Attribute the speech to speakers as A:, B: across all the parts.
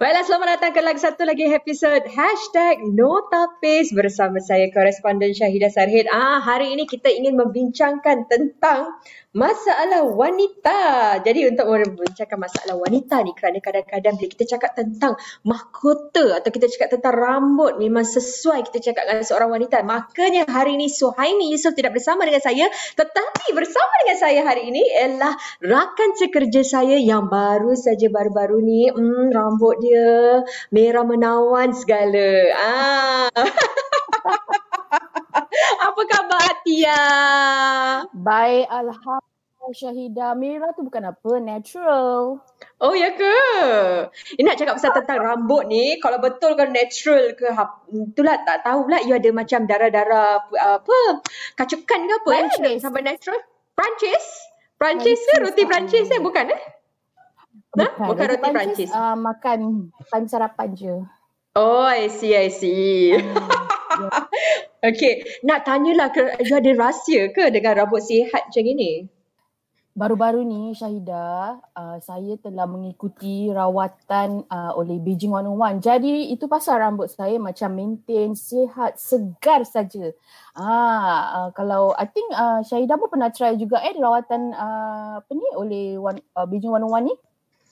A: Baiklah, selamat datang ke lagi satu lagi episod Hashtag Notapis bersama saya, koresponden Syahidah Sarhid. Ah, hari ini kita ingin membincangkan tentang masalah wanita. Jadi untuk membincangkan masalah wanita ni kerana kadang-kadang bila kita cakap tentang mahkota atau kita cakap tentang rambut memang sesuai kita cakap dengan seorang wanita. Makanya hari ini Suhaimi Yusof tidak bersama dengan saya tetapi bersama dengan saya hari ini ialah rakan sekerja saya yang baru saja baru-baru ni hmm, rambut dia dia merah menawan segala. Ah. Apa khabar Atia?
B: Baik, Alhamdulillah. Syahidah Merah tu bukan apa, natural.
A: Oh ya ke? Ini nak cakap pasal tentang rambut ni, kalau betul ke natural ke, itulah tak tahu pula you ada macam darah-darah apa, kacukan ke apa eh, sampai natural. Prancis? Prancis ke? Roti Prancis eh? Bukan eh?
B: Bukan, Bukan roti Perancis. Uh, makan time sarapan je.
A: Oh, I see, I see. Yeah. okay, nak tanyalah, you ada rahsia ke dengan rambut sihat macam ini?
B: Baru-baru ni Syahidah, uh, saya telah mengikuti rawatan uh, oleh Beijing 101. Jadi itu pasal rambut saya macam maintain, sihat, segar saja. Ah, uh, kalau I think uh, Syahidah pun pernah try juga eh rawatan uh, apa ni oleh one, uh, Beijing 101 ni.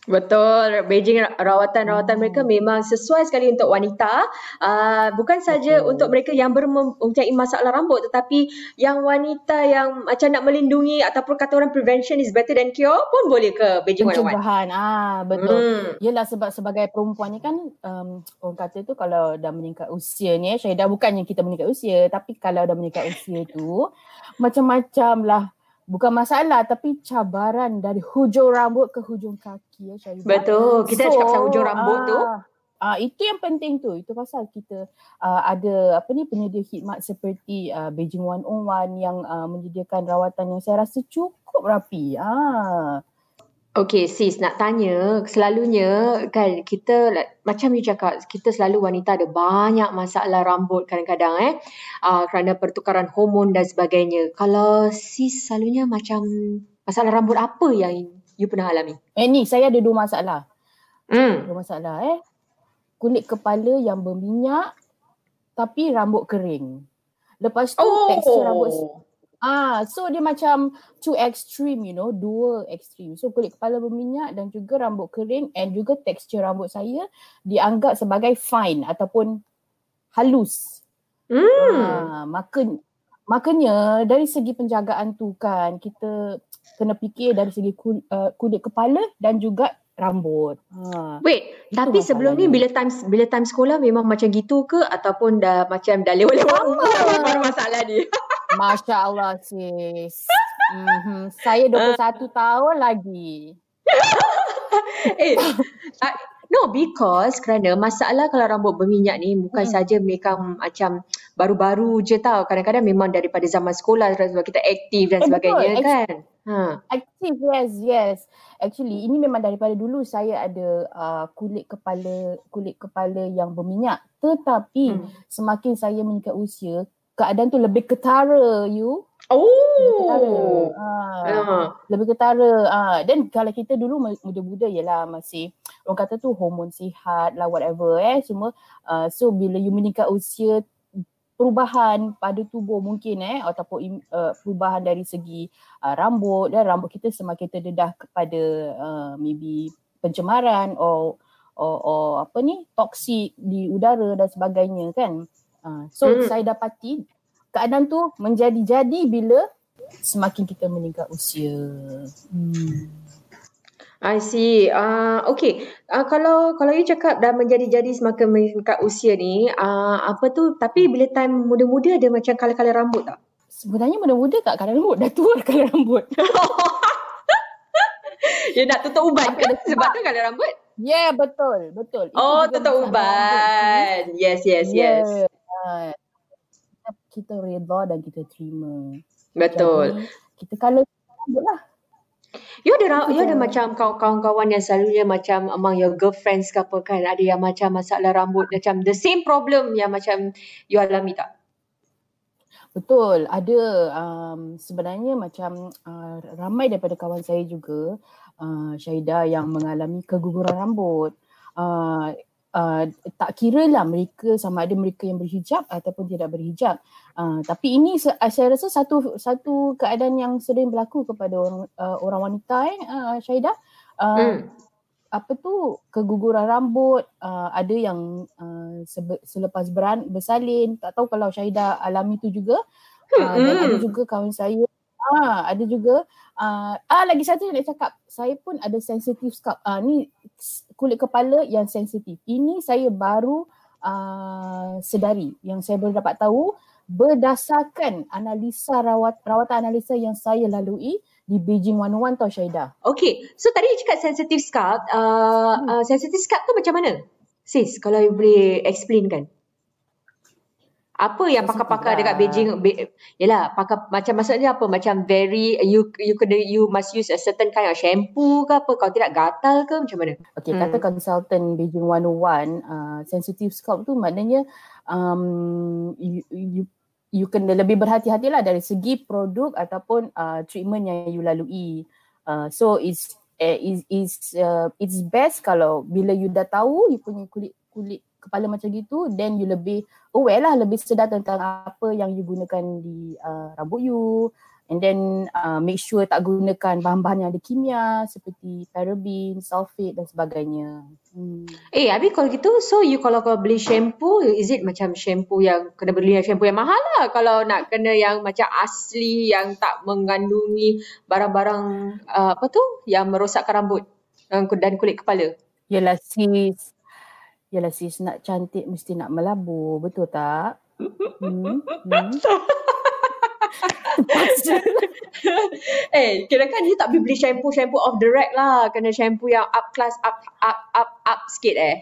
A: Betul, Beijing rawatan-rawatan hmm. mereka memang sesuai sekali untuk wanita. Uh, bukan saja Betul. untuk mereka yang mempunyai masalah rambut tetapi yang wanita yang macam nak melindungi ataupun kata orang prevention is better than cure pun boleh ke Beijing
B: Pencegahan. Ah, betul. Hmm. Yelah sebab sebagai perempuan ni kan um, orang kata tu kalau dah meningkat usia ni, saya dah bukan yang kita meningkat usia tapi kalau dah meningkat usia tu macam-macam lah bukan masalah tapi cabaran dari hujung rambut ke hujung kaki ya Syahida.
A: Betul. Kita so, cakap pasal hujung rambut tu.
B: Ah uh, itu yang penting tu. Itu pasal kita uh, ada apa ni penyedia khidmat seperti uh, Beijing 101 yang uh, menyediakan rawatan yang saya rasa cukup rapi. Ah.
A: Okay sis nak tanya selalunya kan kita macam you cakap kita selalu wanita ada banyak masalah rambut kadang-kadang eh uh, kerana pertukaran hormon dan sebagainya. Kalau sis selalunya macam masalah rambut apa yang you pernah alami?
B: Eh ni saya ada dua masalah. Hmm. Dua masalah eh. Kulit kepala yang berminyak tapi rambut kering. Lepas tu oh. tekstur rambut Ah, so dia macam two extreme, you know, dua extreme. So kulit kepala berminyak dan juga rambut kering and juga tekstur rambut saya dianggap sebagai fine ataupun halus. Hmm. Ah, maka makanya dari segi penjagaan tu kan kita kena fikir dari segi kulit, uh, kulit kepala dan juga rambut.
A: Ha. Wait, Itu tapi sebelum ni bila time bila time sekolah memang macam gitu ke ataupun dah macam dah lewat-lewat umur masalah ni?
B: Masya Allah sis. Mm-hmm. Saya 21 uh. tahun lagi.
A: eh, uh, no because kerana masalah kalau rambut berminyak ni bukan hmm. saja mereka macam baru-baru je tau. Kadang-kadang memang daripada zaman sekolah sebab kita aktif dan eh, sebagainya betul. kan.
B: Ha. Aktif yes yes. Actually ini memang daripada dulu saya ada uh, kulit kepala kulit kepala yang berminyak. Tetapi hmm. semakin saya meningkat usia keadaan tu lebih ketara you.
A: Oh.
B: Lebih ketara. Ha. Uh. Lebih ketara. Ah dan kalau kita dulu muda-muda ialah masih orang kata tu hormon sihat lah whatever eh semua. Uh, so bila you meningkat usia perubahan pada tubuh mungkin eh ataupun uh, perubahan dari segi uh, rambut dan rambut kita semakin terdedah kepada uh, maybe pencemaran atau or, or apa ni toksik di udara dan sebagainya kan. Uh, so hmm. saya dapati keadaan tu menjadi-jadi bila semakin kita meningkat usia. Hmm.
A: I see. Uh, okay. Uh, kalau kalau you cakap dah menjadi-jadi semakin meningkat usia ni, uh, apa tu? Tapi bila time muda-muda ada macam kala-kala rambut tak?
B: Sebenarnya muda-muda tak kala rambut. Dah tua kala rambut.
A: you nak tutup ubat ke sebab tu kala rambut?
B: Yeah, betul. Betul.
A: Oh, tutup ubat. Yes, yes, yes. Yeah
B: kita, kita reda dan kita terima.
A: Betul.
B: Jadi, kita kalau lah.
A: You ada, you ada macam kawan-kawan yang selalunya macam among your girlfriends ke apa kan ada yang macam masalah rambut macam the same problem yang macam you alami tak?
B: Betul, ada um, sebenarnya macam uh, ramai daripada kawan saya juga uh, Syahidah yang mengalami keguguran rambut. uh, uh, tak kira lah mereka sama ada mereka yang berhijab ataupun tidak berhijab. Uh, tapi ini saya rasa satu satu keadaan yang sering berlaku kepada orang uh, orang wanita eh uh, Syahidah. Uh, hmm. Apa tu keguguran rambut uh, ada yang uh, selepas beran, bersalin tak tahu kalau Syahidah alami tu juga uh, dan ada hmm. juga kawan saya ah ada juga uh, ah lagi satu yang nak cakap saya pun ada sensitive scalp ah ni kulit kepala yang sensitif ini saya baru uh, sedari yang saya baru dapat tahu berdasarkan analisa rawat rawatan analisa yang saya lalui di Beijing 101 tau Syaida.
A: Okay, so tadi cakap sensitive scalp, uh, hmm. uh, sensitive scalp tu macam mana? Sis, kalau you boleh explain kan? Apa yang pakar-pakar dekat Beijing be, yalah pakar macam maksudnya apa? Macam very you you kena you must use a certain kind of shampoo ke apa? Kalau tidak gatal ke? Macam mana?
B: Okey hmm. kata consultant Beijing 101 uh, sensitive scalp tu maknanya um, you, you you kena lebih berhati-hatilah dari segi produk ataupun uh, treatment yang you lalui. Uh, so it's uh, is is uh, it's best kalau bila you dah tahu you punya kulit kulit kepala macam gitu then you lebih aware lah lebih sedar tentang apa yang you gunakan di uh, rambut you and then uh, make sure tak gunakan bahan-bahan yang ada kimia seperti paraben, sulfate dan sebagainya.
A: Hmm. Eh, habis kalau gitu, so you kalau kau beli shampoo, is it macam shampoo yang kena beli shampoo yang mahal lah kalau nak kena yang macam asli yang tak mengandungi barang-barang uh, apa tu yang merosakkan rambut dan kulit kepala?
B: Yelah sis, Yalah sis nak cantik mesti nak melabur, betul tak? Hmm. hmm.
A: eh, kira kan you tak beli shampoo shampoo off the rack lah. Kena shampoo yang up class, up up up up sikit eh.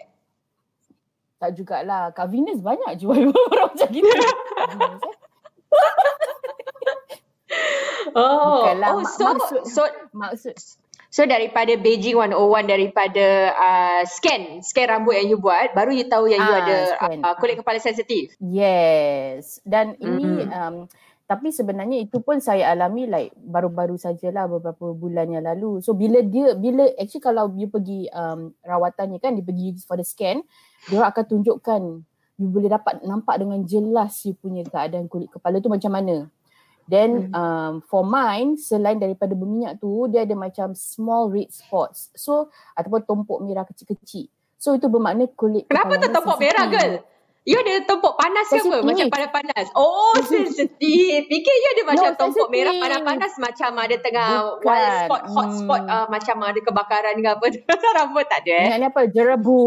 B: Tak jugalah. Kak Venus banyak jual orang macam gitu. Eh.
A: oh, Bukanlah, oh so, maksud, so, maksud, So daripada Beijing 101 daripada uh, scan scan rambut yang you buat baru you tahu yang ah, you ada uh, kulit kepala sensitif.
B: Yes. Dan mm-hmm. ini um, tapi sebenarnya itu pun saya alami like baru-baru sajalah beberapa bulan yang lalu. So bila dia bila actually kalau you pergi um, rawatannya kan dia pergi for the scan dia akan tunjukkan you boleh dapat nampak dengan jelas you punya keadaan kulit kepala tu macam mana. Then hmm. um, for mine selain daripada berminyak tu dia ada macam small red spots. So ataupun tumpuk merah kecil-kecil. So itu bermakna kulit
A: Kenapa tu tumpuk merah girl? You ada tumpuk panas ke apa? Macam panas-panas. Oh, sensitif. Fikir you ada macam no, tumpuk merah panas-panas macam ada tengah Bukan. wild spot, hot hmm. spot uh, macam ada kebakaran ke apa. Rambut tak ada eh?
B: Ini apa? Jerebu.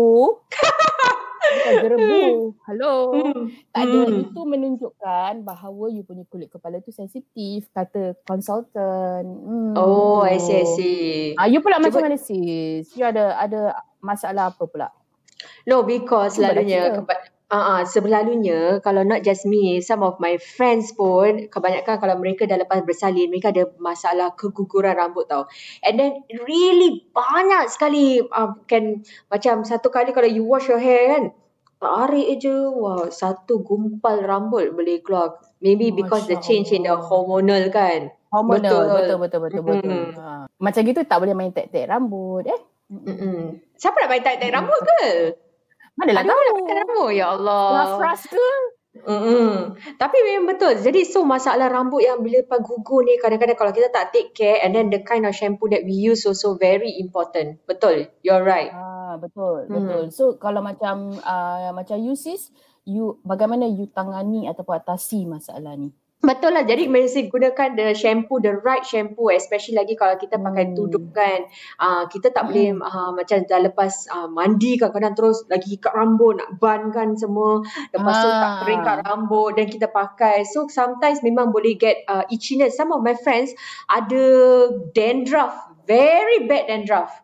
B: Bukan jerebu. Hello. Hmm. Tak ada. Hmm. Itu menunjukkan bahawa you punya kulit kepala tu sensitif. Kata consultant.
A: Hmm. Oh, I see, I see.
B: Ah, you pula Cuba. macam mana sis? You ada ada masalah apa pula?
A: No, because selalunya Uh, uh, sebelalunya kalau not just me, some of my friends pun kebanyakan kalau mereka dah lepas bersalin, mereka ada masalah keguguran rambut tau. And then really banyak sekali uh, kan macam satu kali kalau you wash your hair kan, tarik je, wah satu gumpal rambut boleh keluar. Maybe because Masya the change Allah. in the hormonal kan.
B: Hormonal, betul betul betul betul. betul. Mm-hmm. Ha. Macam gitu tak boleh main tek-tek rambut eh.
A: Mm-mm. Siapa nak main tek-tek rambut ke?
B: Mana lah tahu.
A: Rambut, ya Allah.
B: Lafras ke?
A: Mm-mm. Tapi memang betul. Jadi so masalah rambut yang bila lepas gugur ni kadang-kadang kalau kita tak take care and then the kind of shampoo that we use also very important. Betul. You're right.
B: Ah, betul. Hmm. Betul. So kalau macam uh, macam you sis, you bagaimana you tangani ataupun atasi masalah ni?
A: Betul lah. Jadi mesti gunakan the shampoo, the right shampoo especially lagi kalau kita pakai hmm. tudung kan. Uh, kita tak boleh uh, macam dah lepas uh, mandi kadang-kadang terus lagi ikat rambut, nak ban kan semua. Lepas ah. tu tak kering kat rambut dan kita pakai. So sometimes memang boleh get uh, itchiness. Some of my friends ada dandruff. Very bad dandruff.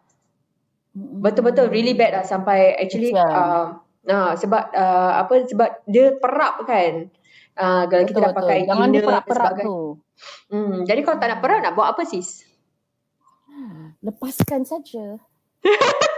A: Betul-betul really bad lah sampai actually uh, uh, sebab uh, apa sebab dia perap kan. Uh, kalau betul, kita nak pakai
B: Jangan dia perak-perak tu.
A: Hmm, jadi kalau tak nak perak nak buat apa sis?
B: Lepaskan saja.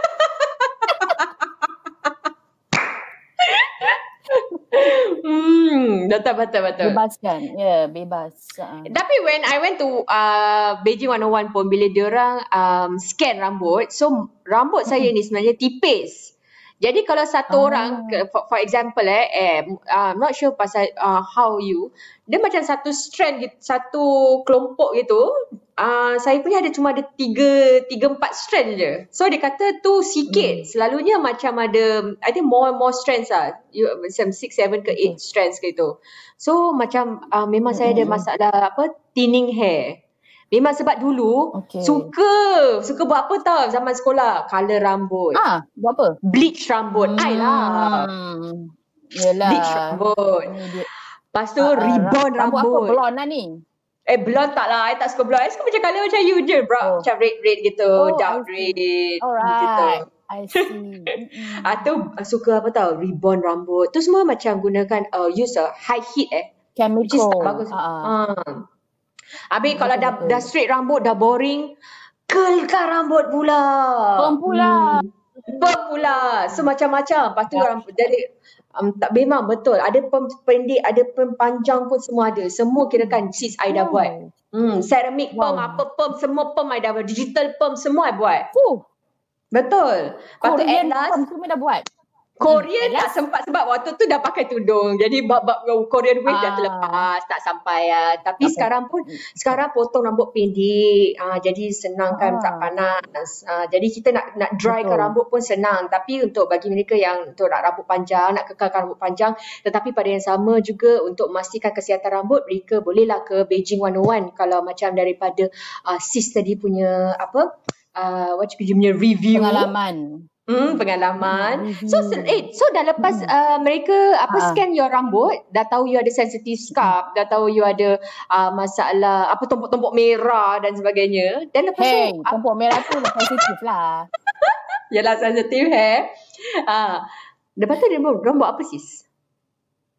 A: hmm, betul betul betul.
B: Bebaskan. Ya, yeah, bebas. Uh.
A: Tapi when I went to uh, Beijing 101 pun bila dia orang um, scan rambut, so rambut saya ni sebenarnya tipis. Jadi kalau satu ah. orang for, for example eh, eh uh, I'm not sure pasal uh, how you dia macam satu strand gitu, satu kelompok gitu. Uh, saya punya ada cuma ada tiga, tiga empat strand je. So dia kata tu sikit. Hmm. Selalunya macam ada, I think more and more strands lah. You, macam six, seven ke eight hmm. strands ke itu. So macam uh, memang hmm. saya ada hmm. masalah apa, thinning hair. Memang sebab dulu okay. suka suka buat apa tau zaman sekolah color rambut.
B: Ah, buat apa?
A: Bleach rambut. Hmm. Ai lah.
B: Yalah.
A: Bleach rambut. Lepas tu uh, ribbon rambut.
B: Rambut apa? Blonde lah ni?
A: Eh blonde tak lah. I tak suka blonde. I suka macam color macam you je bro. Oh. Macam red-red gitu. Oh, dark red.
B: Alright. Gitu. I see.
A: Atau uh, suka apa tau? Ribbon rambut. Tu semua macam gunakan uh, use a high heat eh.
B: Chemical. Which is
A: tak bagus. Uh-uh. Uh. Habis kalau dah, dah straight rambut, dah boring, kelkan rambut pula.
B: Perm pula. Hmm.
A: Perm pula. So macam-macam. Lepas tu ya. rambut jadi um, tak memang betul. Ada pendek, ada perm panjang pun semua ada. Semua kira kan sis I dah oh. buat. Hmm, ceramic wow. perm, apa perm, semua perm I dah buat. Digital perm semua I buat. Uh. Betul.
B: Lepas tu at last. Perm semua dah buat.
A: Korean hmm, tak sempat sebab waktu tu dah pakai tudung. Jadi bab-bab Korean wave ah. dah terlepas, tak sampai ya. Tapi okay. sekarang pun sekarang potong rambut pendek. Ah jadi senang kan ah. tak panas. Ah jadi kita nak nak dry kan rambut pun senang. Tapi untuk bagi mereka yang untuk nak rambut panjang, nak kekalkan rambut panjang, tetapi pada yang sama juga untuk memastikan kesihatan rambut, mereka bolehlah ke Beijing 101 kalau macam daripada uh, sis tadi punya apa? Uh, what you punya review
B: pengalaman
A: Hmm, pengalaman. So, eh, so dah lepas hmm. uh, mereka apa ha. scan your rambut, dah tahu you ada sensitive scalp, dah tahu you ada uh, masalah apa tumpuk-tumpuk merah dan sebagainya. Dan lepas
B: hey, tu tumpuk merah tu sensitif lah.
A: Yalah sensitif eh. Ah. Lepas tu dia buat apa sis?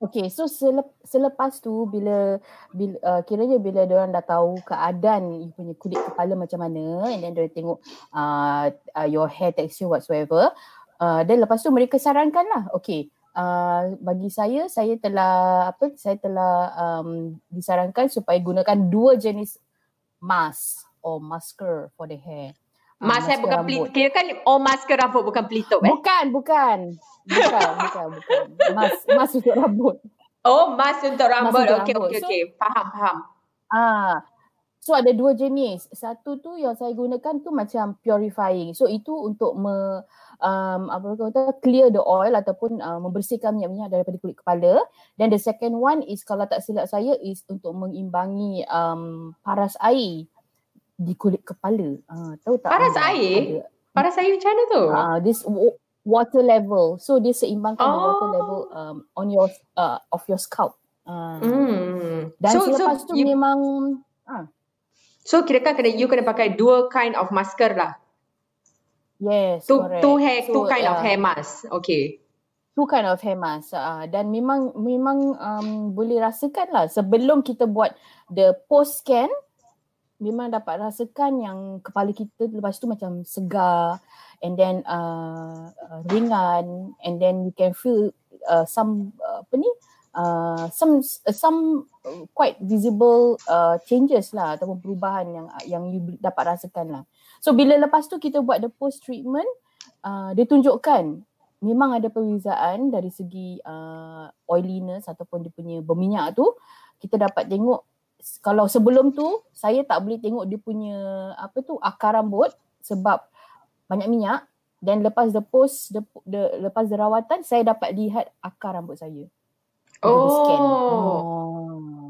B: Okay, so selep, selepas tu bila, bila uh, kiranya bila dia orang dah tahu keadaan you punya kulit kepala macam mana and then dia tengok uh, uh, your hair texture whatsoever uh, then lepas tu mereka sarankan lah okay uh, bagi saya saya telah apa saya telah um, disarankan supaya gunakan dua jenis mask or masker for the hair
A: Mask uh, bukan pelit, kira kan oh masker rambut bukan pelitup eh?
B: Bukan, bukan. Bukan, bukan, bukan. Mas, mas untuk rambut.
A: Oh, mas untuk rambut. Okey, okey, okey. Faham, faham.
B: Ah, so ada dua jenis. Satu tu yang saya gunakan tu macam purifying. So itu untuk me, um, apa kata clear the oil ataupun uh, membersihkan minyak-minyak daripada kulit kepala. Dan the second one is kalau tak silap saya is untuk mengimbangi um, paras air di kulit kepala. Uh, tahu tak?
A: Paras air? Ada, paras air macam mana tu?
B: Uh, this water level. So dia seimbangkan oh. the water level um, on your uh, of your scalp. Uh. Mm. Dan so, selepas so tu you, memang uh.
A: So kira kan kena you kena pakai dua kind of masker lah.
B: Yes,
A: two,
B: correct.
A: Two hair, so, two kind uh, of hair mask. Okay.
B: Two kind of hair mask. Uh, dan memang memang um, boleh rasakan lah sebelum kita buat the post scan memang dapat rasakan yang kepala kita lepas tu macam segar and then uh, uh, ringan and then you can feel uh, some uh, apa ni uh, some uh, some quite visible uh, changes lah ataupun perubahan yang yang you dapat rasakan lah. So bila lepas tu kita buat the post treatment uh, dia tunjukkan memang ada perbezaan dari segi uh, oiliness ataupun dia punya berminyak tu kita dapat tengok kalau sebelum tu saya tak boleh tengok dia punya apa tu akar rambut sebab banyak minyak dan lepas the post the, the lepas the rawatan saya dapat lihat akar rambut saya.
A: Oh. oh.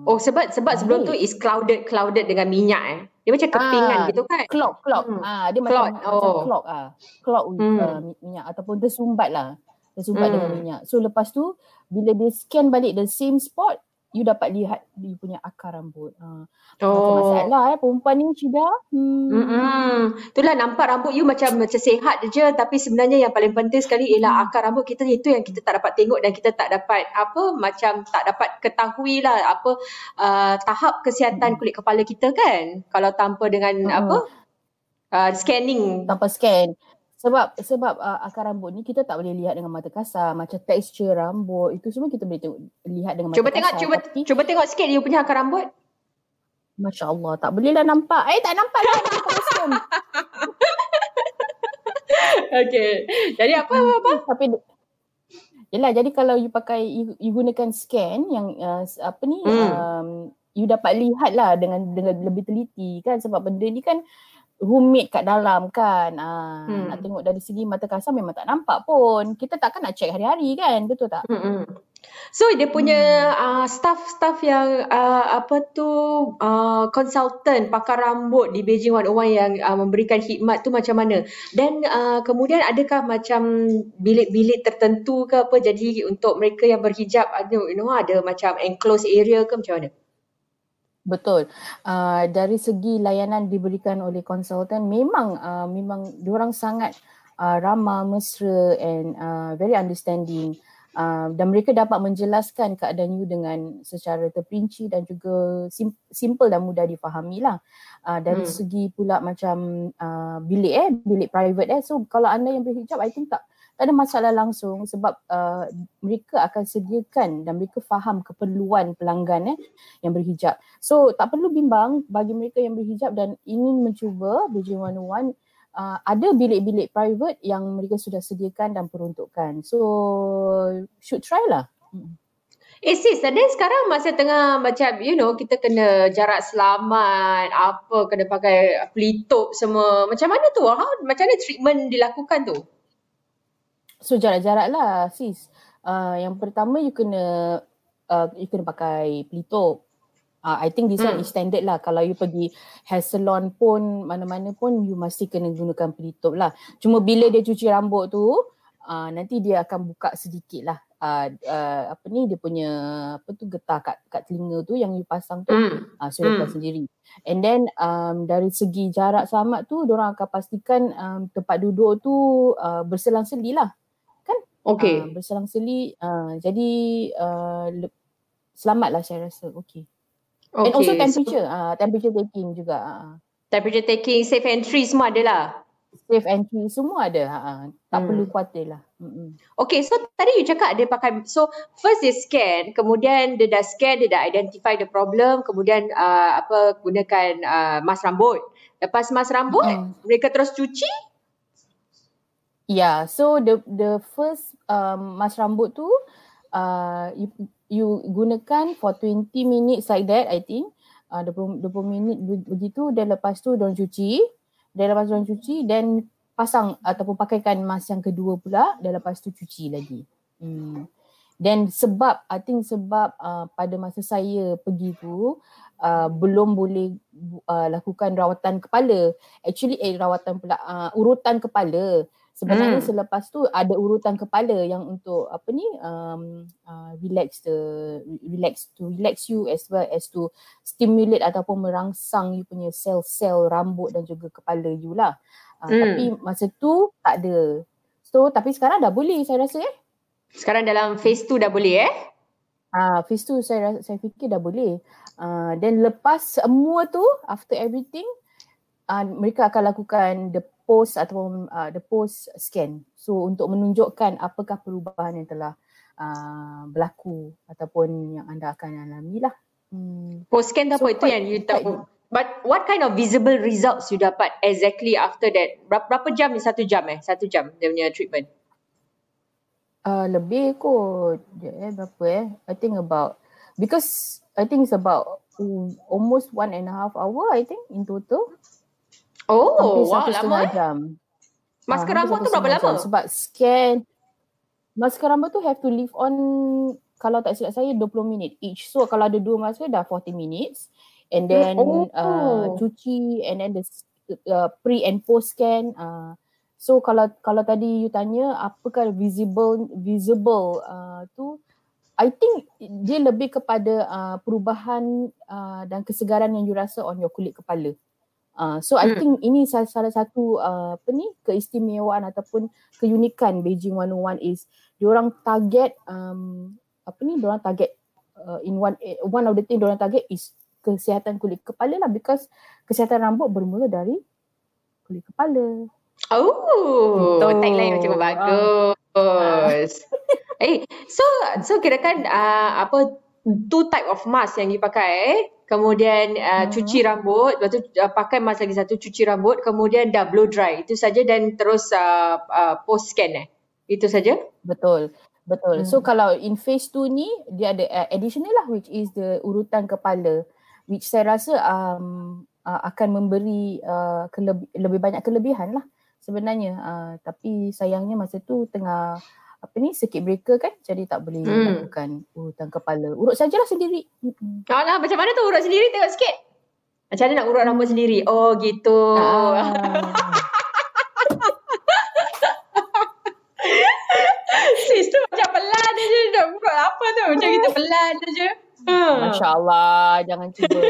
A: Oh sebab sebab Baik. sebelum tu is clouded clouded dengan minyak eh. Dia macam kepingan ah, gitu kan.
B: Clog clog. Hmm. Ah dia clog. macam oh. macam clog ah. Clog hmm. uh, minyak ataupun tersumbat lah. Tersumbat hmm. dengan minyak. So lepas tu bila dia scan balik the same spot you dapat lihat dia punya akar rambut. Ha. Oh. masalah eh perempuan ni Cida.
A: Hmm. Mm-hmm. Itulah nampak rambut you macam macam sihat je tapi sebenarnya yang paling penting sekali ialah hmm. akar rambut kita itu yang kita tak dapat tengok dan kita tak dapat apa macam tak dapat ketahui lah apa uh, tahap kesihatan hmm. kulit kepala kita kan kalau tanpa dengan hmm. apa uh, scanning
B: tanpa scan sebab sebab uh, akar rambut ni kita tak boleh lihat dengan mata kasar macam tekstur rambut itu semua kita boleh tengok lihat dengan
A: cuba
B: mata
A: tengok,
B: kasar
A: cuba tengok cuba cuba tengok sikit dia punya akar rambut
B: Masya Allah tak boleh lah nampak eh tak nampak lah nampak
A: okay. Jadi apa apa? Tapi
B: Yelah, jadi kalau you pakai you, you gunakan scan yang uh, apa ni hmm. um, you dapat lihat lah dengan dengan lebih teliti kan sebab benda ni kan rumit kat dalam kan. Ah hmm. nak tengok dari segi mata kasar memang tak nampak pun. Kita takkan nak check hari-hari kan, betul tak? Hmm.
A: So dia punya hmm. uh, staff-staff yang uh, apa tu uh, consultant pakar rambut di Beijing 101 yang uh, memberikan khidmat tu macam mana? Dan uh, kemudian adakah macam bilik-bilik tertentu ke apa jadi untuk mereka yang berhijab ada you know ada macam enclosed area ke macam mana?
B: Betul. Uh, dari segi layanan diberikan oleh konsultan memang uh, memang diorang sangat uh, ramah, mesra and uh, very understanding. Uh, dan mereka dapat menjelaskan keadaan you dengan secara terperinci dan juga sim- simple dan mudah difahami lah. Uh, dari hmm. segi pula macam uh, bilik eh, bilik private eh. So kalau anda yang berhijab, I think tak tak ada masalah langsung sebab uh, mereka akan sediakan dan mereka faham keperluan pelanggan eh, yang berhijab. So tak perlu bimbang bagi mereka yang berhijab dan ingin mencuba Beijing 101 uh, ada bilik-bilik private yang mereka sudah sediakan dan peruntukkan. So should try lah. Hmm.
A: Eh sis, dan sekarang masa tengah macam you know kita kena jarak selamat, apa kena pakai pelitup semua. Macam mana tu? How, macam mana treatment dilakukan tu?
B: So jarak-jarak lah sis. Uh, yang pertama you kena uh, you kena pakai pelitup. Uh, I think this hmm. one is standard lah. Kalau you pergi hair salon pun, mana-mana pun, you mesti kena gunakan pelitup lah. Cuma bila dia cuci rambut tu, uh, nanti dia akan buka sedikit lah. Uh, uh, apa ni dia punya apa tu getah kat, kat telinga tu yang you pasang tu hmm. uh, so hmm. sendiri and then um, dari segi jarak selamat tu orang akan pastikan um, tempat duduk tu uh, berselang-seli lah
A: okay.
B: uh, berselang-seli uh, jadi uh, le- selamat lah saya rasa okay Okay. And also temperature, so, uh, temperature taking juga. Uh.
A: Temperature taking, safe entry semua ada lah.
B: Safe entry semua ada. Uh, tak hmm. perlu khawatir lah.
A: Mm-mm. Okay, so tadi you cakap dia pakai, so first dia scan, kemudian dia dah scan, dia dah identify the problem, kemudian uh, apa gunakan uh, mask rambut. Lepas mask rambut, mm. mereka terus cuci?
B: Yeah, so the the first um, mask rambut tu, uh, you, you gunakan for 20 minutes like that I think. Uh, 20, 20 minit begitu dan lepas tu don cuci dan lepas tu don cuci dan pasang ataupun pakaikan mask yang kedua pula dan lepas tu cuci lagi. Hmm. dan sebab I think sebab uh, pada masa saya pergi tu uh, belum boleh uh, lakukan rawatan kepala. Actually eh rawatan pula uh, urutan kepala Sebenarnya hmm. selepas tu ada urutan kepala yang untuk apa ni um, uh, relax the relax to relax you as well as to stimulate ataupun merangsang you punya sel-sel rambut dan juga kepala you lah. Uh, hmm. Tapi masa tu tak ada. So tapi sekarang dah boleh saya rasa eh.
A: Sekarang dalam phase tu dah boleh eh?
B: Ah, uh, phase tu saya saya fikir dah boleh. Uh, lepas semua tu after everything uh, mereka akan lakukan the post atau uh, the post scan. So untuk menunjukkan apakah perubahan yang telah uh, berlaku ataupun yang anda akan alami lah.
A: Hmm. Post scan tu so, apa itu yang you tahu? But what kind of visible results you dapat exactly after that? Berapa, berapa jam ni? Satu jam eh? Satu jam dia punya treatment?
B: Uh, lebih kot. Eh, berapa eh? I think about, because I think it's about um, almost one and a half hour I think in total.
A: Oh, wow, setengah eh? jam. Masker uh, rambut tu berapa lama?
B: Jam. Sebab scan, masker rambut tu have to leave on, kalau tak silap saya, 20 minit each. So kalau ada dua masker, dah 40 minutes. And then oh. uh, cuci and then the uh, pre and post scan. Uh, so kalau kalau tadi you tanya, apakah visible visible uh, tu, I think dia lebih kepada uh, perubahan uh, dan kesegaran yang you rasa on your kulit kepala. Uh, so I hmm. think ini salah, satu uh, apa ni keistimewaan ataupun keunikan Beijing 101 is diorang target um, apa ni diorang target uh, in one eh, one of the thing diorang target is kesihatan kulit kepala lah because kesihatan rambut bermula dari kulit kepala.
A: Oh, gitu. tagline macam ah. bagus. Uh. eh, so so kira kan uh, apa two type of mask yang you pakai eh? kemudian uh, hmm. cuci rambut, lepas tu uh, pakai mask lagi satu, cuci rambut, kemudian dah blow dry. Itu saja dan terus uh, uh, post scan eh. Itu saja?
B: Betul. Betul. Hmm. So kalau in phase 2 ni dia ada uh, additional lah which is the urutan kepala which saya rasa um, uh, akan memberi uh, keleb- lebih banyak kelebihan lah sebenarnya. Uh, tapi sayangnya masa tu tengah apa ni circuit breaker kan jadi tak boleh hmm. lakukan urutan kepala. Urut sajalah sendiri.
A: Hmm. Alah macam mana tu urut sendiri tengok sikit. Macam mana nak urut rambut sendiri? Oh gitu. Ah. Sis tu macam pelan je nak urut apa tu. Macam kita pelan je.
B: Hmm. Masya Allah, jangan cuba.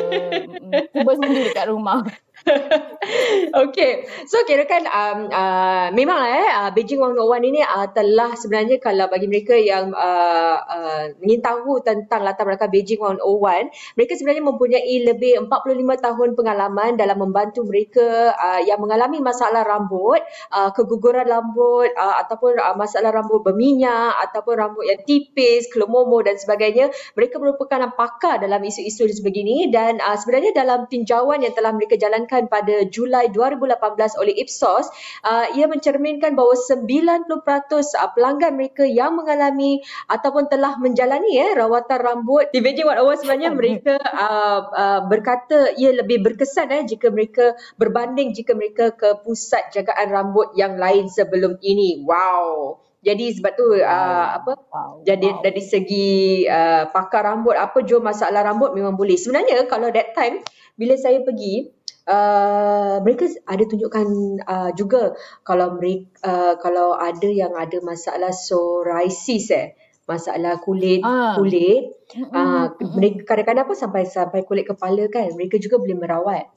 B: cuba sendiri dekat rumah.
A: okay, so kira kan um, uh, memanglah eh uh, Beijing 101 ini uh, telah sebenarnya kalau bagi mereka yang uh, uh, ingin tahu tentang latar belakang Beijing 101, mereka sebenarnya mempunyai lebih 45 tahun pengalaman dalam membantu mereka uh, yang mengalami masalah rambut, uh, keguguran rambut uh, ataupun uh, masalah rambut berminyak ataupun rambut yang tipis, kelomomo dan sebagainya. Mereka merupakan pakar dalam isu-isu sebegini dan uh, sebenarnya dalam tinjauan yang telah mereka jalankan dilaksanakan pada Julai 2018 oleh Ipsos, uh, ia mencerminkan bahawa 90% uh, pelanggan mereka yang mengalami ataupun telah menjalani eh, rawatan rambut di Beijing What Awards sebenarnya mereka uh, uh, berkata ia lebih berkesan eh, jika mereka berbanding jika mereka ke pusat jagaan rambut yang lain sebelum ini. Wow. Jadi sebab tu wow. uh, apa wow. jadi wow. dari segi uh, pakar rambut apa jua masalah rambut memang boleh. Sebenarnya kalau that time bila saya pergi uh, mereka ada tunjukkan uh, juga kalau mereka uh, kalau ada yang ada masalah psoriasis eh masalah kulit ah. kulit uh, mereka kadang-kadang pun sampai sampai kulit kepala kan mereka juga boleh merawat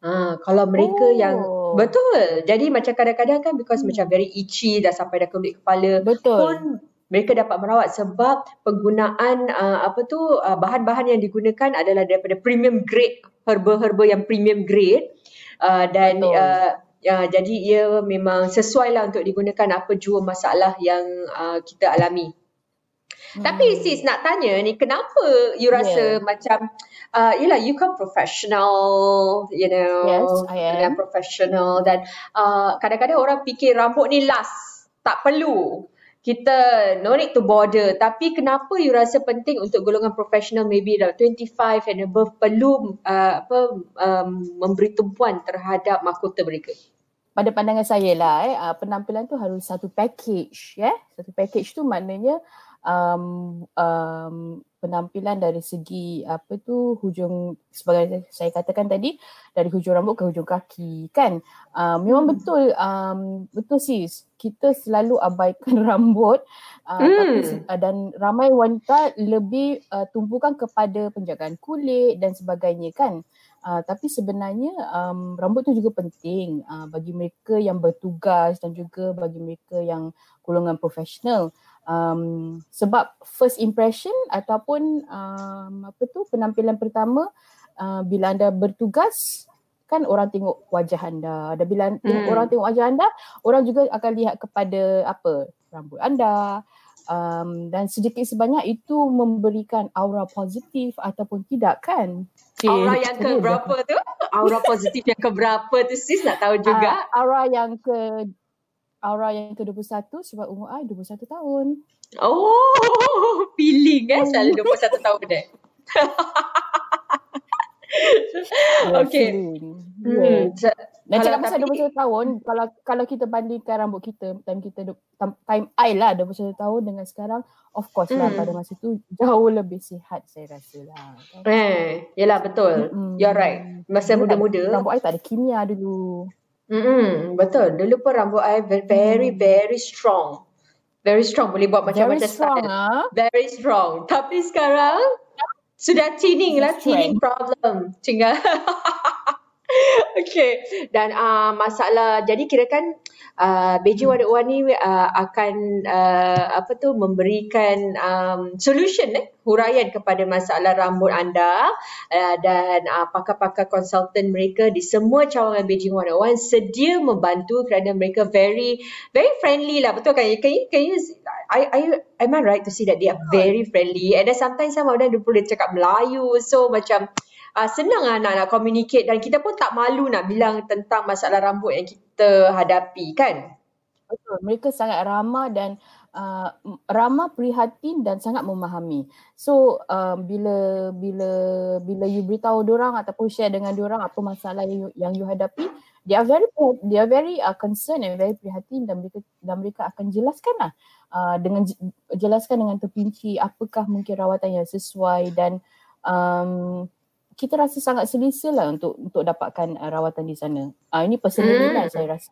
A: uh, kalau mereka oh. yang betul jadi macam kadang-kadang kan because hmm. macam very itchy dah sampai dah kulit kepala
B: betul.
A: pun mereka dapat merawat sebab penggunaan uh, apa tu uh, bahan-bahan yang digunakan adalah daripada premium grade herba-herba yang premium grade uh, dan uh, uh, jadi ia memang sesuai lah untuk digunakan apa jua masalah yang uh, kita alami. Hmm. Tapi sis nak tanya ni kenapa you rasa yeah. macam uh, yelah you kan professional you know
B: yes, I am.
A: professional dan uh, kadang-kadang orang fikir rambut ni last tak perlu kita no need to border tapi kenapa you rasa penting untuk golongan profesional maybe dah 25 and above perlu uh, apa um, memberi tumpuan terhadap mahkota mereka
B: pada pandangan saya lah eh uh, penampilan tu harus satu package ya yeah? satu package tu maknanya um, um, penampilan dari segi apa tu hujung sebagai saya katakan tadi dari hujung rambut ke hujung kaki kan uh, memang hmm. betul um, betul sis kita selalu abaikan rambut uh, hmm. tapi, uh, dan ramai wanita lebih uh, tumpukan kepada penjagaan kulit dan sebagainya kan Uh, tapi sebenarnya um, rambut tu juga penting uh, bagi mereka yang bertugas dan juga bagi mereka yang golongan profesional um, sebab first impression ataupun um, apa tu penampilan pertama uh, bila anda bertugas kan orang tengok wajah anda dan bila hmm. orang tengok wajah anda orang juga akan lihat kepada apa rambut anda um, dan sedikit sebanyak itu memberikan aura positif ataupun tidak kan
A: Okay. Aura yang ke berapa tu? Aura positif yang ke berapa tu sis nak tahu juga?
B: Uh, aura yang ke aura yang ke-21 sebab umur I 21 tahun.
A: Oh, feeling eh selalu 21 tahun eh. okay.
B: Hmm. Dan cakap pasal tapi... 21 tahun, kalau kalau kita bandingkan rambut kita, time kita, time I lah 21 tahun dengan sekarang, of course lah hmm. pada masa tu jauh lebih sihat saya rasa lah.
A: Eh, yelah betul. Hmm. You're right. Masa muda-muda.
B: Rambut I tak ada kimia dulu.
A: Mm-hmm, betul. Dulu pun rambut I very very, mm. very strong. Very strong boleh buat macam-macam
B: style. Ha?
A: Very strong. Tapi sekarang sudah thinning lah, thinning problem. Tinggal. okay. Dan uh, masalah, jadi kira kan uh, Beijing Wadah Wan ni uh, akan uh, apa tu memberikan um, solution eh huraian kepada masalah rambut anda uh, dan uh, pakar-pakar konsultan mereka di semua cawangan Beijing Wadah Wan sedia membantu kerana mereka very very friendly lah. Betul kan? Can you, can you I, I, am I right to see that they are very friendly? And then sometimes some of them dia boleh cakap Melayu. So macam uh, senang lah nak, nak communicate dan kita pun tak malu nak bilang tentang masalah rambut yang kita hadapi kan?
B: Betul, mereka sangat ramah dan uh, ramah prihatin dan sangat memahami. So uh, bila bila bila you beritahu orang ataupun share dengan orang apa masalah yang you, yang you hadapi, they are very they are very uh, concerned and very prihatin dan mereka dan mereka akan jelaskan lah uh, dengan jelaskan dengan terpinci apakah mungkin rawatan yang sesuai dan um, kita rasa sangat selesa lah untuk untuk dapatkan uh, rawatan di sana. Uh, ini personally hmm. lah saya rasa.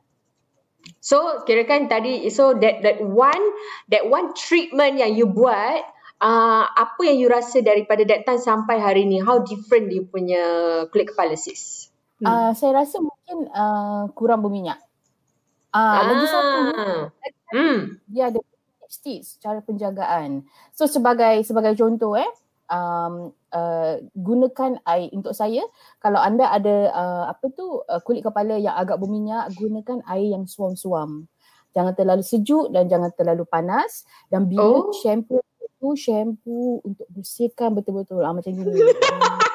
A: So kira kan tadi so that that one that one treatment yang you buat uh, apa yang you rasa daripada that time sampai hari ni how different dia punya kulit kepala sis?
B: Hmm. Uh, saya rasa mungkin uh, kurang berminyak. Uh, ah, lagi satu hmm. dia ada tips cara penjagaan. So sebagai sebagai contoh eh um, uh, gunakan air. Untuk saya kalau anda ada uh, apa tu uh, kulit kepala yang agak berminyak gunakan air yang suam-suam. Jangan terlalu sejuk dan jangan terlalu panas. Dan bila oh. shampoo itu shampoo untuk bersihkan betul-betul. Ah, macam gini.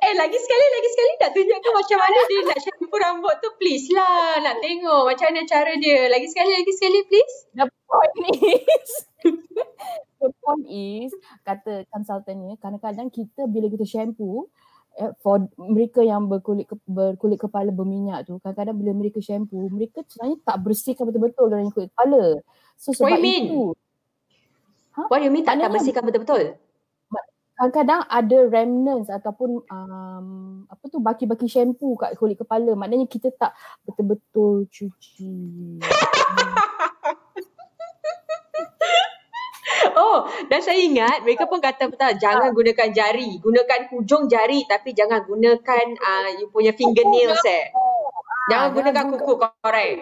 A: Eh lagi sekali lagi sekali. Nak tunjukkan macam mana dia nak shampoo rambut tu? Please lah nak tengok macam mana cara dia. Lagi sekali lagi sekali please
B: point is the point is kata consultant ni kadang-kadang kita bila kita shampoo eh, for mereka yang berkulit ke, berkulit kepala berminyak tu kadang-kadang bila mereka shampoo mereka sebenarnya tak bersihkan betul-betul dalam kulit kepala
A: so sebab What you mean? itu Huh? What you mean tak, tak bersihkan betul-betul?
B: kadang-kadang ada remnants ataupun um, apa tu baki-baki shampoo kat kulit kepala maknanya kita tak betul-betul cuci
A: Oh, dan saya ingat mereka pun kata betul jangan gunakan jari, gunakan hujung jari tapi jangan gunakan uh, you punya fingernails eh. Jangan, jangan gunakan kuku correct.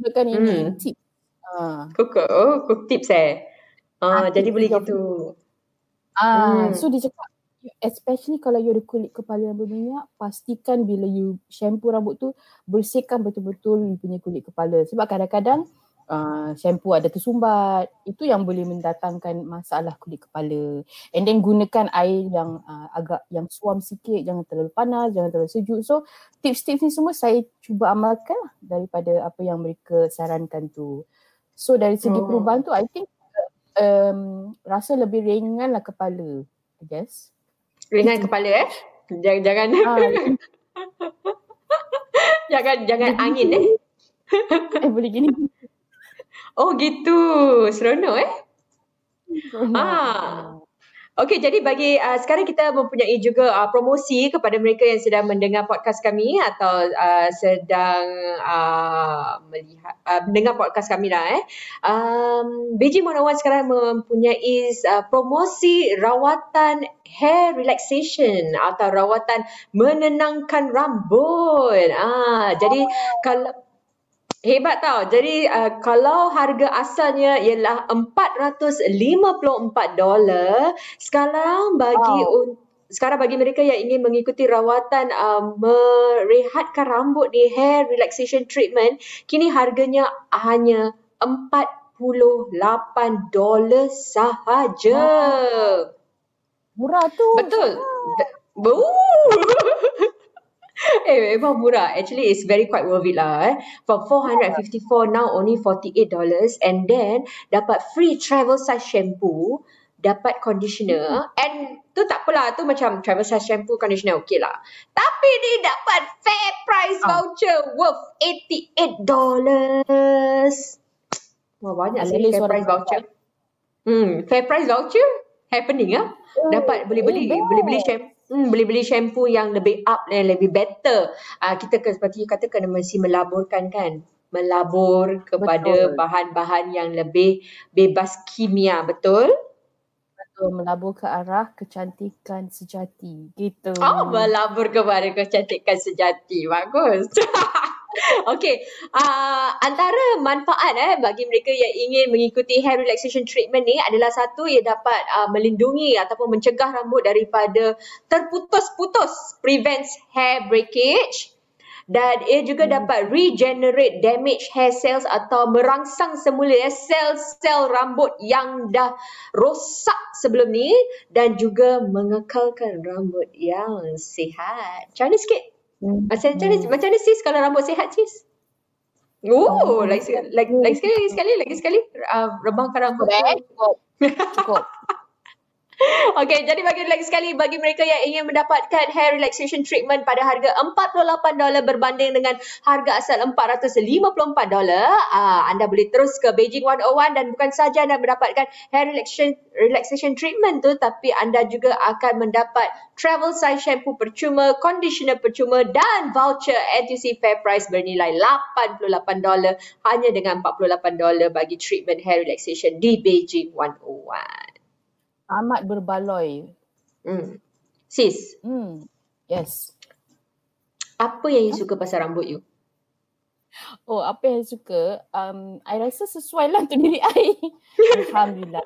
B: Gunakan ini hmm. tip.
A: Uh. Kuku, oh, kuku tips eh. Uh, jadi boleh gitu.
B: Ah, hmm. so dia cakap especially kalau you ada kulit kepala yang berminyak, pastikan bila you shampoo rambut tu bersihkan betul-betul you punya kulit kepala. Sebab kadang-kadang uh, shampoo ada tersumbat, itu yang boleh mendatangkan masalah kulit kepala. And then gunakan air yang uh, agak yang suam sikit, jangan terlalu panas, jangan terlalu sejuk. So tips-tips ni semua saya cuba amalkan lah daripada apa yang mereka sarankan tu. So dari segi oh. perubahan tu I think um, rasa lebih ringan lah kepala, I guess.
A: Ringan kepala eh? Jangan jangan. Ah. jangan jangan angin eh.
B: eh boleh gini.
A: Oh gitu. Seronok eh? Seronok. Ah. Okey, jadi bagi uh, sekarang kita mempunyai juga uh, promosi kepada mereka yang sedang mendengar podcast kami atau uh, sedang uh, melihat uh, mendengar podcast kami lah eh. Um, BG Monawan sekarang mempunyai uh, promosi rawatan hair relaxation atau rawatan menenangkan rambut. Ah, jadi kalau Hebat tau. Jadi uh, kalau harga asalnya ialah $454, sekarang bagi wow. un- sekarang bagi mereka yang ingin mengikuti rawatan uh, merehatkan rambut di hair relaxation treatment, kini harganya hanya $48 sahaja. Wow.
B: Murah tu.
A: Betul. Wow. eh memang murah. Actually it's very quite worth it lah eh. For 454 now only $48 and then dapat free travel size shampoo, dapat conditioner hmm. and tu tak apalah tu macam travel size shampoo conditioner okey lah. Tapi ni dapat fair price ah. voucher worth $88. Wah banyak sih fair price voucher. Hmm, fair price voucher happening ah. Dapat boleh beli boleh beli shampoo hmm, boleh beli shampoo yang lebih up dan lebih better. Uh, kita ke, seperti kata kena mesti melaburkan kan. Melabur kepada betul. bahan-bahan yang lebih bebas kimia, betul?
B: Betul, melabur ke arah kecantikan sejati. Gitu.
A: Oh, melabur kepada kecantikan sejati. Bagus. Okay, uh, antara manfaat eh bagi mereka yang ingin mengikuti hair relaxation treatment ni adalah satu ia dapat uh, melindungi ataupun mencegah rambut daripada terputus-putus, prevents hair breakage. dan ia juga hmm. dapat regenerate damage hair cells atau merangsang semula ya sel-sel rambut yang dah rosak sebelum ni dan juga mengekalkan rambut yang sihat. Macam mana sikit? Hmm. Macam, macam, hmm. macam mana sis kalau rambut sihat sis? Oh, oh lagi, lagi, lagi sekali, lagi sekali, lagi sekali. Uh, rebangkan rambut. Cukup. Cukup. Okay, jadi bagi lagi sekali bagi mereka yang ingin mendapatkan hair relaxation treatment pada harga $48 berbanding dengan harga asal $454, uh, anda boleh terus ke Beijing 101 dan bukan saja anda mendapatkan hair relaxation relaxation treatment tu tapi anda juga akan mendapat travel size shampoo percuma, conditioner percuma dan voucher NTUC Fair Price bernilai $88 hanya dengan $48 bagi treatment hair relaxation di Beijing 101
B: amat berbaloi.
A: Hmm. Sis.
B: Hmm. Yes.
A: Apa yang you suka pasal rambut you?
B: Oh, apa yang suka? Um, I rasa sesuai lah untuk diri I. Alhamdulillah.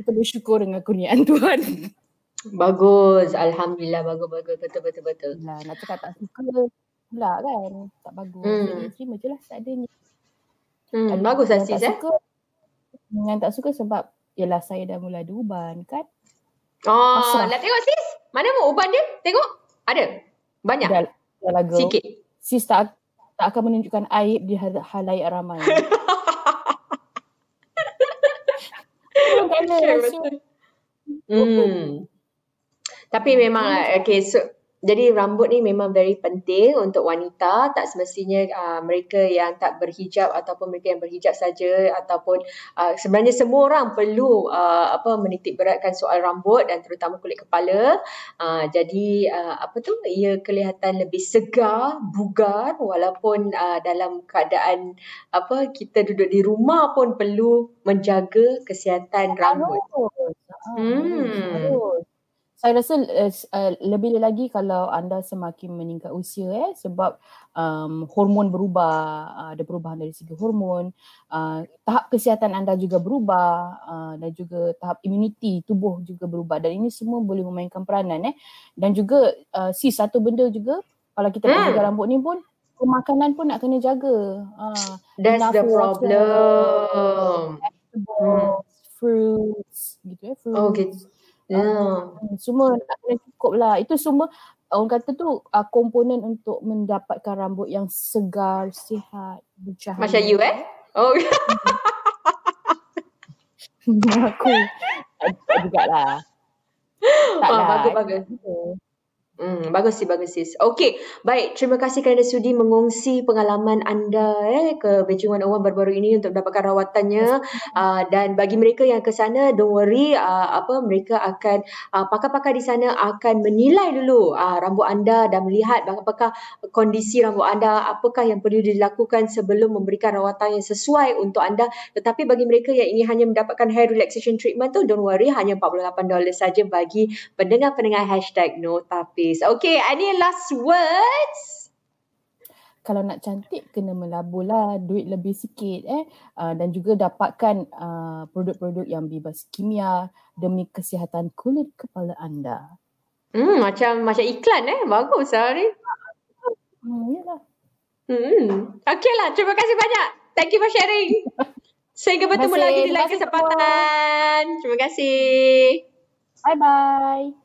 B: Kita bersyukur dengan kurniaan Tuhan.
A: Bagus. Alhamdulillah. Bagus, bagus. Betul, betul, betul.
B: Lah, nak cakap tak suka pula kan. Tak bagus. Hmm. Jadi, terima je lah seadanya.
A: Hmm, bagus lah sis eh. Suka,
B: yang tak suka sebab Yelah saya dah mula ada uban kan.
A: Oh, nak tengok sis. Mana mau uban dia? Tengok. Ada. Banyak. Dah, dah lagu. Sikit.
B: Sis tak, tak akan menunjukkan aib di halayak ramai.
A: hmm. Tapi memang okay so jadi rambut ni memang very penting untuk wanita. Tak semestinya uh, mereka yang tak berhijab ataupun mereka yang berhijab saja ataupun uh, sebenarnya semua orang perlu uh, apa menitik beratkan soal rambut dan terutama kulit kepala. Uh, jadi uh, apa tu ia kelihatan lebih segar bugar walaupun uh, dalam keadaan apa kita duduk di rumah pun perlu menjaga kesihatan rambut.
B: Hmm saya rasa uh, uh, lebih lagi kalau anda semakin meningkat usia eh sebab um, hormon berubah uh, ada perubahan dari segi hormon uh, tahap kesihatan anda juga berubah uh, dan juga tahap imuniti tubuh juga berubah dan ini semua boleh memainkan peranan eh dan juga uh, si satu benda juga kalau kita hmm. jaga rambut ni pun pemakanan pun nak kena jaga uh,
A: that's the problem
B: hmm. fruits gitu eh fruits okay. Yeah. Uh, semua nak kena cukup lah. Itu semua orang kata tu uh, komponen untuk mendapatkan rambut yang segar, sihat, bercahaya.
A: Macam you eh? Oh.
B: aku juga lah.
A: Tak oh, lah. Bagus, bagus. Hmm, bagus sih, bagus sis. Okey, baik. Terima kasih kerana sudi mengongsi pengalaman anda eh, ke Beijing 101 baru-baru ini untuk mendapatkan rawatannya. Uh, dan bagi mereka yang ke sana, don't worry. Uh, apa Mereka akan, uh, pakar-pakar di sana akan menilai dulu uh, rambut anda dan melihat apakah kondisi rambut anda, apakah yang perlu dilakukan sebelum memberikan rawatan yang sesuai untuk anda. Tetapi bagi mereka yang ingin hanya mendapatkan hair relaxation treatment tu, don't worry. Hanya $48 saja bagi pendengar-pendengar hashtag no tapi please. Okay, any last words?
B: Kalau nak cantik kena melabur lah duit lebih sikit eh uh, dan juga dapatkan uh, produk-produk yang bebas kimia demi kesihatan kulit kepala anda.
A: Hmm macam macam iklan eh bagus lah ni.
B: Hmm yalah.
A: Hmm. Okay lah terima kasih banyak. Thank you for sharing. Sehingga bertemu lagi di lain kesempatan. Terima kasih.
B: Bye bye.